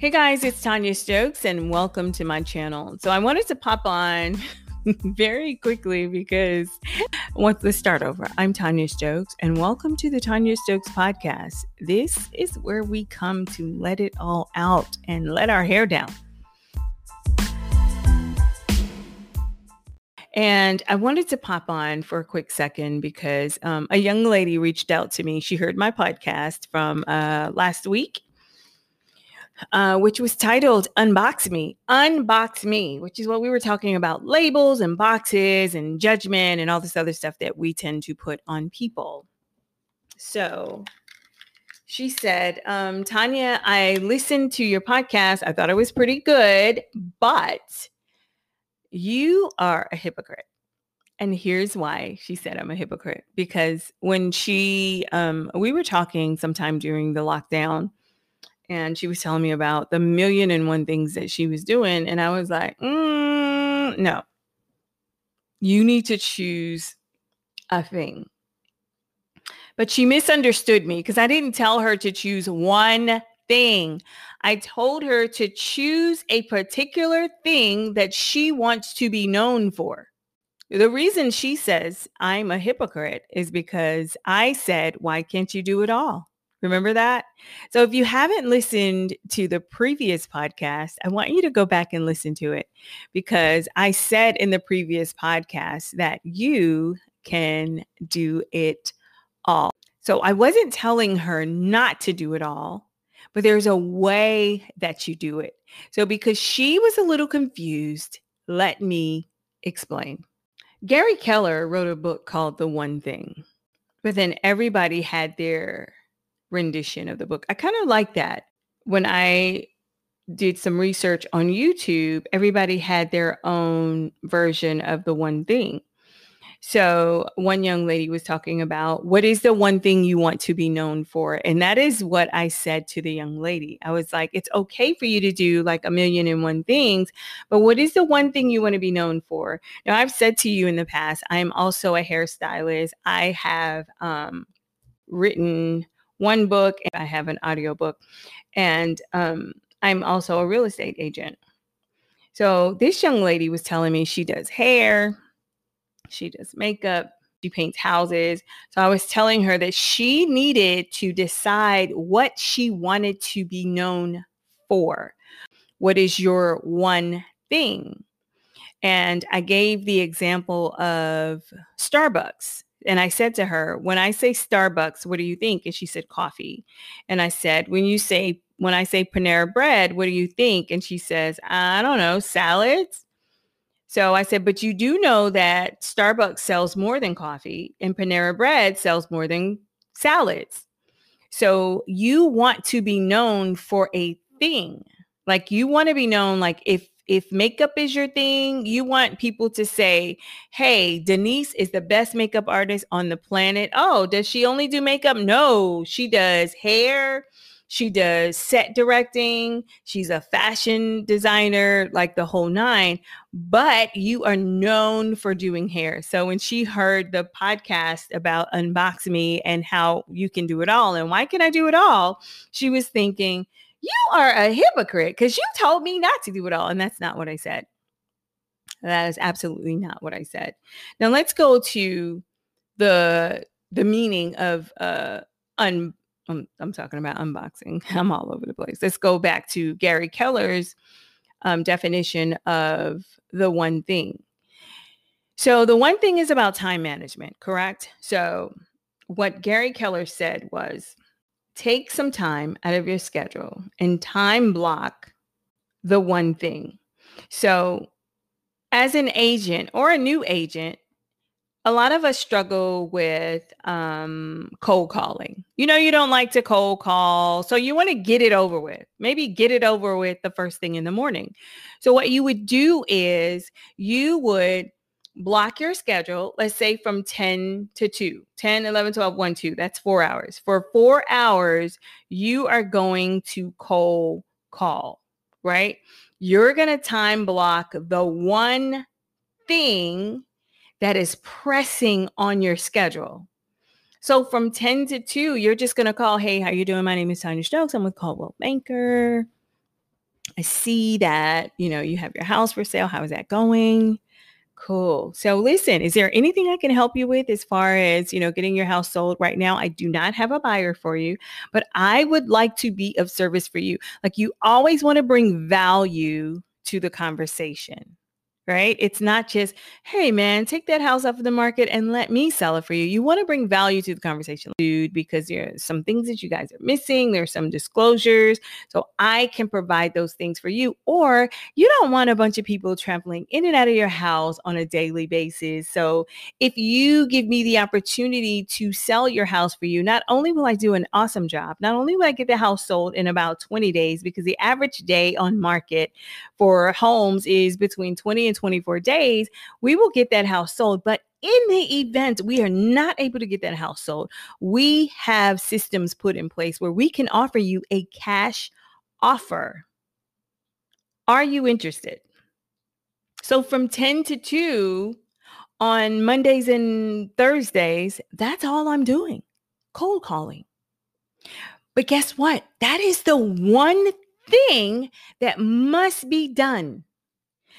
Hey guys, it's Tonya Stokes and welcome to my channel. So I wanted to pop on very quickly because let's, let's start over. I'm Tonya Stokes and welcome to the Tonya Stokes podcast. This is where we come to let it all out and let our hair down. And I wanted to pop on for a quick second because um, a young lady reached out to me. She heard my podcast from uh, last week uh, which was titled Unbox Me. Unbox Me, which is what we were talking about labels and boxes and judgment and all this other stuff that we tend to put on people. So she said, um, Tonya, I listened to your podcast. I thought it was pretty good, but you are a hypocrite. And here's why she said I'm a hypocrite because when she, um, we were talking sometime during the lockdown, and she was telling me about the million and one things that she was doing. And I was like, mm, no, you need to choose a thing. But she misunderstood me because I didn't tell her to choose one thing. I told her to choose a particular thing that she wants to be known for. The reason she says I'm a hypocrite is because I said, why can't you do it all? Remember that? So if you haven't listened to the previous podcast, I want you to go back and listen to it because I said in the previous podcast that you can do it all. So I wasn't telling her not to do it all, but there's a way that you do it. So because she was a little confused, let me explain. Gary Keller wrote a book called The One Thing, but then everybody had their rendition of the book. I kind of like that. When I did some research on YouTube, everybody had their own version of the one thing. So, one young lady was talking about what is the one thing you want to be known for? And that is what I said to the young lady. I was like, it's okay for you to do like a million and one things, but what is the one thing you want to be known for? Now, I've said to you in the past, I'm also a hairstylist. I have um, written one book and I have an audiobook. And um, I'm also a real estate agent. So this young lady was telling me she does hair, she does makeup, she paints houses. So I was telling her that she needed to decide what she wanted to be known for. What is your one thing? And I gave the example of Starbucks. And I said to her, when I say Starbucks, what do you think? And she said coffee. And I said, when you say, when I say Panera bread, what do you think? And she says, I don't know, salads. So I said, but you do know that Starbucks sells more than coffee and Panera bread sells more than salads. So you want to be known for a thing. Like you want to be known like if if makeup is your thing, you want people to say, hey, Denise is the best makeup artist on the planet. Oh, does she only do makeup? No, she does hair. She does set directing. She's a fashion designer, like the whole nine, but you are known for doing hair. So when she heard the podcast about Unbox Me and how you can do it all and why can I do it all, she was thinking, you are a hypocrite because you told me not to do it all. And that's not what I said. That is absolutely not what I said. Now let's go to the the meaning of uh un I'm, I'm talking about unboxing. I'm all over the place. Let's go back to Gary Keller's um, definition of the one thing. So the one thing is about time management, correct? So what Gary Keller said was take some time out of your schedule and time block the one thing. So, as an agent or a new agent, a lot of us struggle with um, cold calling. You know, you don't like to cold call. So you want to get it over with. Maybe get it over with the first thing in the morning. So what you would do is you would block your schedule, let's say from 10 to 2, 10, 11, 12, 1, 2. That's four hours. For four hours, you are going to cold call, right? You're going to time block the one thing that is pressing on your schedule. So from 10 to 2, you're just going to call, hey, how you doing? My name is Tonya Stokes. I'm with Coldwell Banker. I see that, you know, you have your house for sale. How is that going? Cool. So listen, is there anything I can help you with as far as, you know, getting your house sold right now? I do not have a buyer for you, but I would like to be of service for you. Like you always want to bring value to the conversation right? It's not just, hey, man, take that house off of the market and let me sell it for you. You want to bring value to the conversation, dude, because there's some things that you guys are missing. There's some disclosures. So I can provide those things for you. Or you don't want a bunch of people trampling in and out of your house on a daily basis. So if you give me the opportunity to sell your house for you, not only will I do an awesome job, not only will I get the house sold in about 20 days, because the average day on market for homes is between 20 and 24 days, we will get that house sold. But in the event we are not able to get that house sold, we have systems put in place where we can offer you a cash offer. Are you interested? So from 10 to 2 on Mondays and Thursdays, that's all I'm doing cold calling. But guess what? That is the one thing that must be done.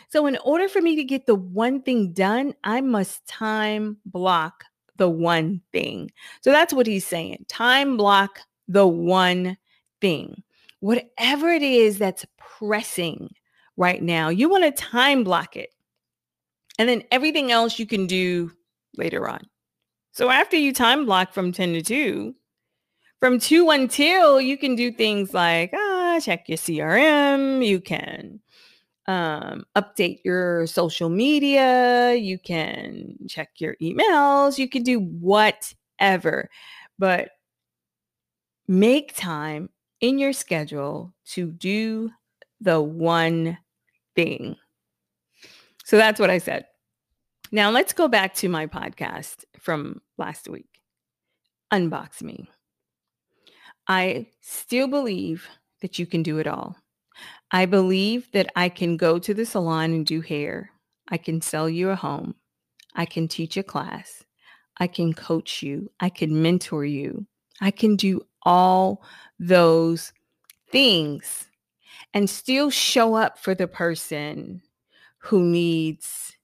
So, in order for me to get the one thing done, I must time block the one thing. So, that's what he's saying time block the one thing. Whatever it is that's pressing right now, you want to time block it. And then everything else you can do later on. So, after you time block from 10 to 2, from 2 until you can do things like, ah, check your CRM. You can um, update your social media. You can check your emails. You can do whatever, but make time in your schedule to do the one thing. So that's what I said. Now let's go back to my podcast from last week. Unbox me. I still believe that you can do it all. I believe that I can go to the salon and do hair. I can sell you a home. I can teach a class. I can coach you. I can mentor you. I can do all those things and still show up for the person who needs,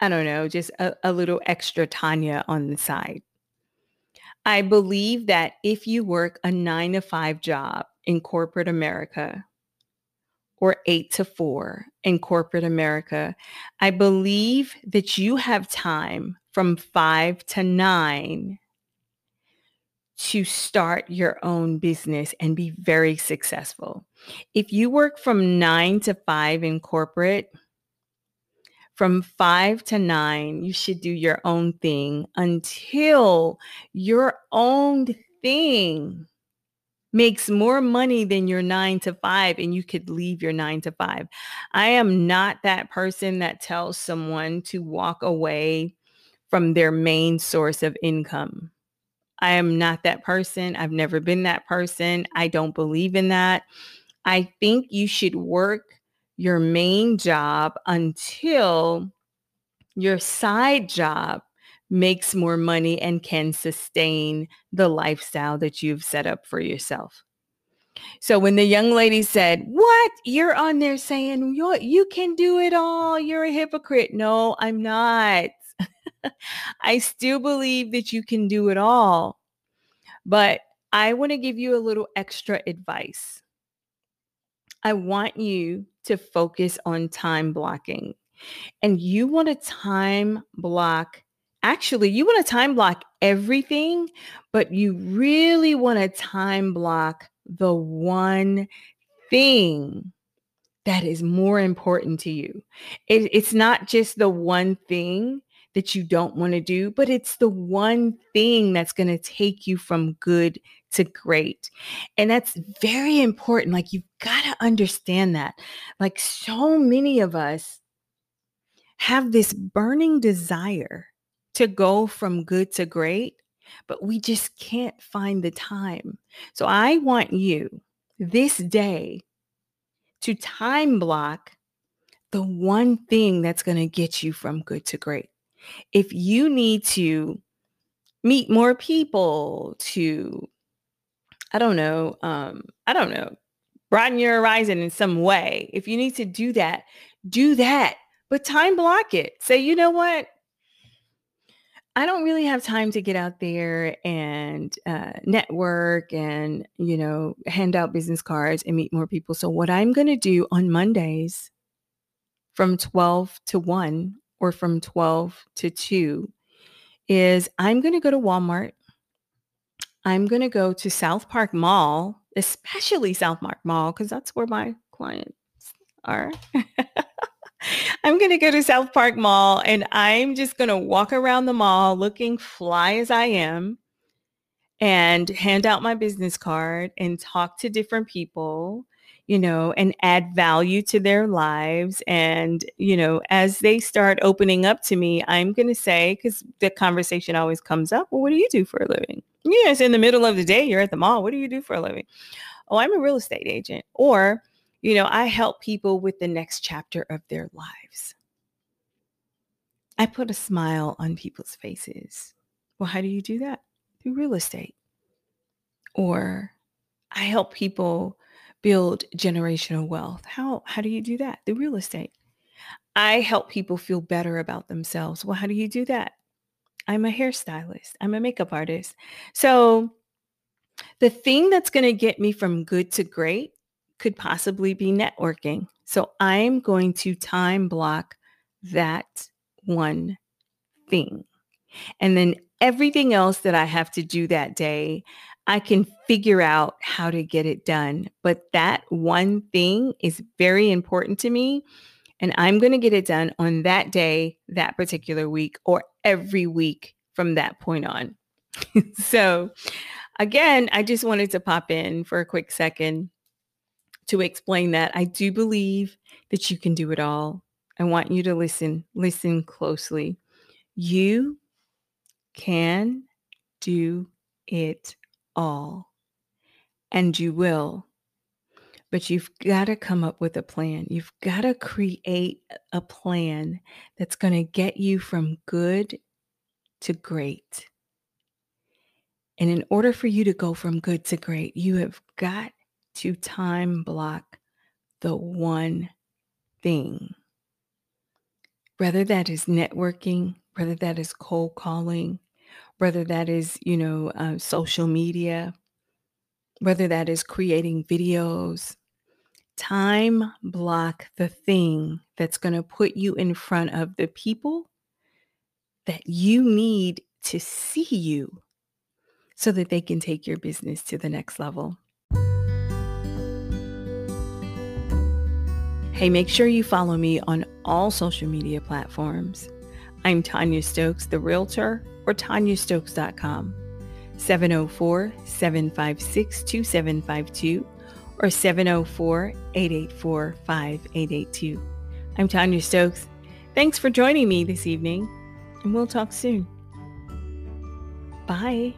I don't know, just a, a little extra Tonya on the side. I believe that if you work a nine to five job in corporate America or eight to four in corporate America, I believe that you have time from five to nine to start your own business and be very successful. If you work from nine to five in corporate, from five to nine, you should do your own thing until your own thing makes more money than your nine to five and you could leave your nine to five. I am not that person that tells someone to walk away from their main source of income. I am not that person. I've never been that person. I don't believe in that. I think you should work your main job until your side job makes more money and can sustain the lifestyle that you've set up for yourself. So when the young lady said, what? You're on there saying you can do it all. You're a hypocrite. No, I'm not. I still believe that you can do it all. But I want to give you a little extra advice. I want you to focus on time blocking. And you want to time block. Actually, you want to time block everything, but you really want to time block the one thing that is more important to you. It, it's not just the one thing that you don't want to do, but it's the one thing that's going to take you from good to great. And that's very important. Like you've got to understand that. Like so many of us have this burning desire to go from good to great, but we just can't find the time. So I want you this day to time block the one thing that's going to get you from good to great. If you need to meet more people, to I don't know. Um, I don't know. broaden your horizon in some way. If you need to do that, do that. But time block it. Say, you know what? I don't really have time to get out there and uh, network and, you know, hand out business cards and meet more people. So, what I'm going to do on Mondays from 12 to 1 or from 12 to 2 is I'm going to go to Walmart. I'm going to go to South Park Mall, especially South Park Mall, because that's where my clients are. I'm going to go to South Park Mall and I'm just going to walk around the mall looking fly as I am and hand out my business card and talk to different people, you know, and add value to their lives. And, you know, as they start opening up to me, I'm going to say, because the conversation always comes up, well, what do you do for a living? Yes, in the middle of the day, you're at the mall. What do you do for a living? Oh, I'm a real estate agent. Or, you know, I help people with the next chapter of their lives. I put a smile on people's faces. Well, how do you do that? Through real estate. Or I help people build generational wealth. How how do you do that? Through real estate. I help people feel better about themselves. Well, how do you do that? I'm a hairstylist. I'm a makeup artist. So the thing that's going to get me from good to great could possibly be networking. So I'm going to time block that one thing. And then everything else that I have to do that day, I can figure out how to get it done. But that one thing is very important to me. And I'm going to get it done on that day, that particular week, or every week from that point on. so, again, I just wanted to pop in for a quick second to explain that I do believe that you can do it all. I want you to listen, listen closely. You can do it all, and you will. But you've got to come up with a plan. You've got to create a plan that's going to get you from good to great. And in order for you to go from good to great, you have got to time block the one thing. Whether that is networking, whether that is cold calling, whether that is, you know, uh, social media, whether that is creating videos, time block the thing that's going to put you in front of the people that you need to see you so that they can take your business to the next level. Hey, make sure you follow me on all social media platforms. I'm Tonya Stokes, the realtor, or tonyastokes.com, 704 756 2752, or 704 884 5882. I'm Tonya Stokes. Thanks for joining me this evening, and we'll talk soon. Bye.